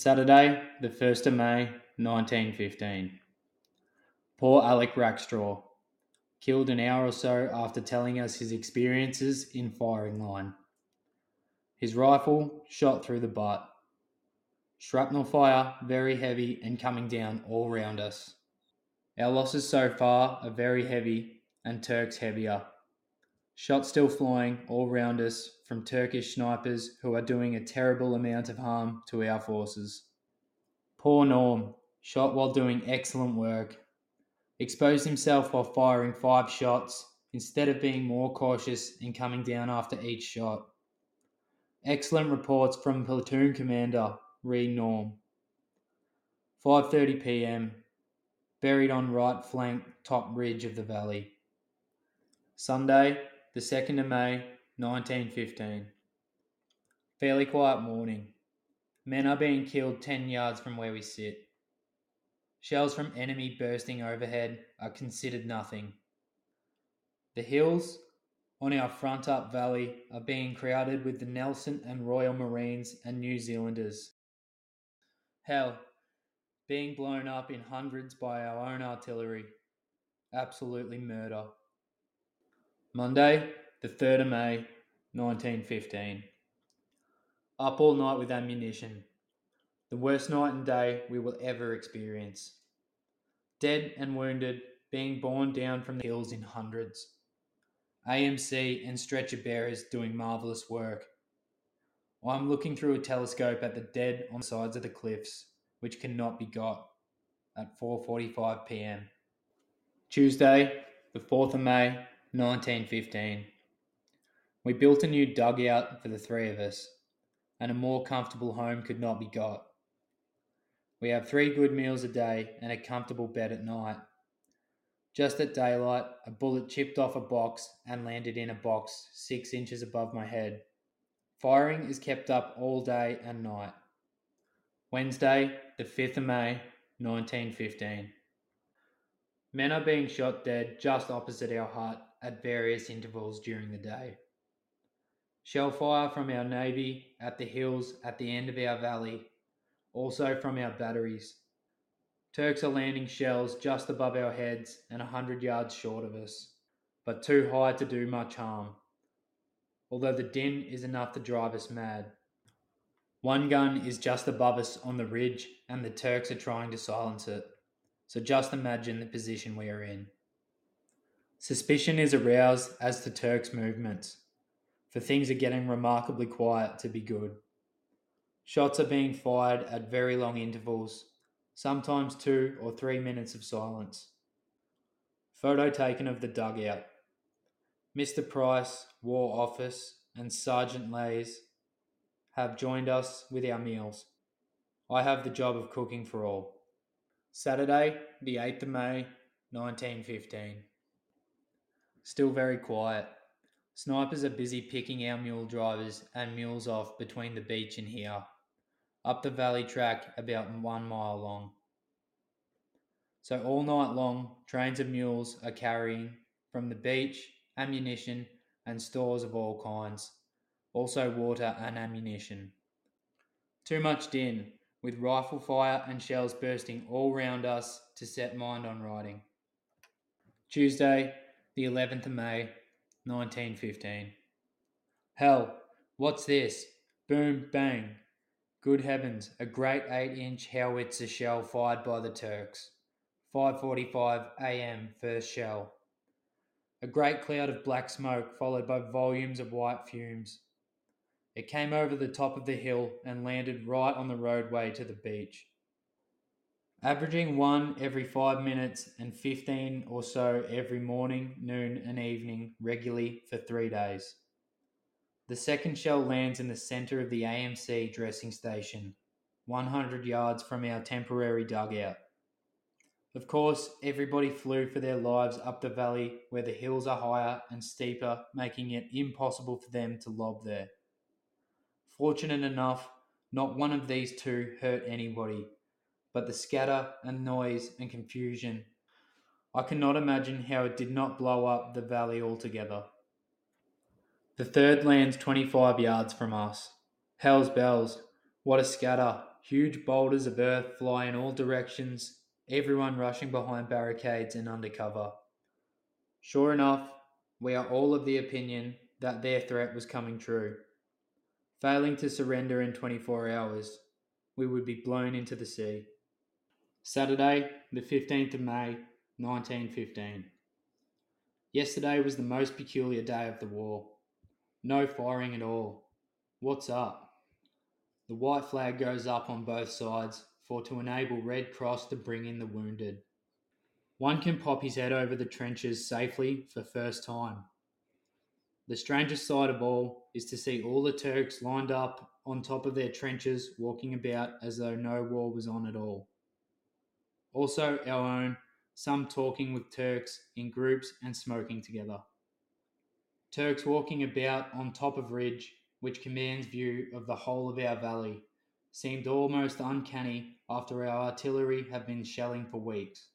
Saturday, the 1st of May, 1915. Poor Alec Rackstraw, killed an hour or so after telling us his experiences in firing line. His rifle shot through the butt. Shrapnel fire very heavy and coming down all round us. Our losses so far are very heavy and Turks heavier. Shots still flying all round us from Turkish snipers who are doing a terrible amount of harm to our forces. Poor Norm, shot while doing excellent work. Exposed himself while firing five shots instead of being more cautious and coming down after each shot. Excellent reports from platoon commander Reed Norm. 5:30 p.m. Buried on right flank top ridge of the valley. Sunday, the 2nd of May, 1915. Fairly quiet morning. Men are being killed 10 yards from where we sit. Shells from enemy bursting overhead are considered nothing. The hills on our front up valley are being crowded with the Nelson and Royal Marines and New Zealanders. Hell, being blown up in hundreds by our own artillery. Absolutely murder. Monday, the 3rd of May, 1915. Up all night with ammunition. The worst night and day we will ever experience. Dead and wounded being borne down from the hills in hundreds. AMC and stretcher bearers doing marvellous work. I'm looking through a telescope at the dead on the sides of the cliffs, which cannot be got, at 4:45 p.m. Tuesday, the 4th of May, 1915. We built a new dugout for the three of us, and a more comfortable home could not be got. We have three good meals a day and a comfortable bed at night. Just at daylight, a bullet chipped off a box and landed in a box six inches above my head. Firing is kept up all day and night. Wednesday, the 5th of May, 1915. Men are being shot dead just opposite our hut at various intervals during the day. Shell fire from our navy at the hills at the end of our valley, also from our batteries. Turks are landing shells just above our heads and a hundred yards short of us, but too high to do much harm, although the din is enough to drive us mad. One gun is just above us on the ridge, and the Turks are trying to silence it, so just imagine the position we are in. Suspicion is aroused as to Turks' movements, for things are getting remarkably quiet to be good. Shots are being fired at very long intervals, sometimes two or three minutes of silence. Photo taken of the dugout. Mr. Price, War Office, and Sergeant Lays have joined us with our meals. I have the job of cooking for all. Saturday, the 8th of May, 1915. Still very quiet. Snipers are busy picking our mule drivers and mules off between the beach and here, up the valley track about one mile long. So all night long, trains of mules are carrying from the beach ammunition and stores of all kinds, also water and ammunition. Too much din, with rifle fire and shells bursting all round us to set mind on riding. Tuesday, the 11th of May, 1915. Hell, what's this? Boom, bang. Good heavens, a great 8 inch howitzer shell fired by the Turks. 5:45 a.m. first shell. A great cloud of black smoke followed by volumes of white fumes. It came over the top of the hill and landed right on the roadway to the beach averaging one every five minutes and 15 or so every morning, noon, and evening regularly for three days. The second shell lands in the center of the AMC dressing station, 100 yards from our temporary dugout. Of course, everybody flew for their lives up the valley where the hills are higher and steeper, making it impossible for them to lob there. Fortunate enough, not one of these two hurt anybody, but the scatter and noise and confusion. I cannot imagine how it did not blow up the valley altogether. The third lands 25 yards from us. Hell's bells, what a scatter, Huge boulders of earth fly in all directions, everyone rushing behind barricades and under cover. Sure enough, we are all of the opinion that their threat was coming true. Failing to surrender in 24 hours, we would be blown into the sea. Saturday, the 15th of May, 1915. Yesterday was the most peculiar day of the war. No firing at all. What's up? The white flag goes up on both sides for to enable Red Cross to bring in the wounded. One can pop his head over the trenches safely for first time. The strangest sight of all is to see all the Turks lined up on top of their trenches, walking about as though no war was on at all. Also, our own, some talking with Turks in groups and smoking together. Turks walking about on top of ridge, which commands view of the whole of our valley, seemed almost uncanny after our artillery had been shelling for weeks.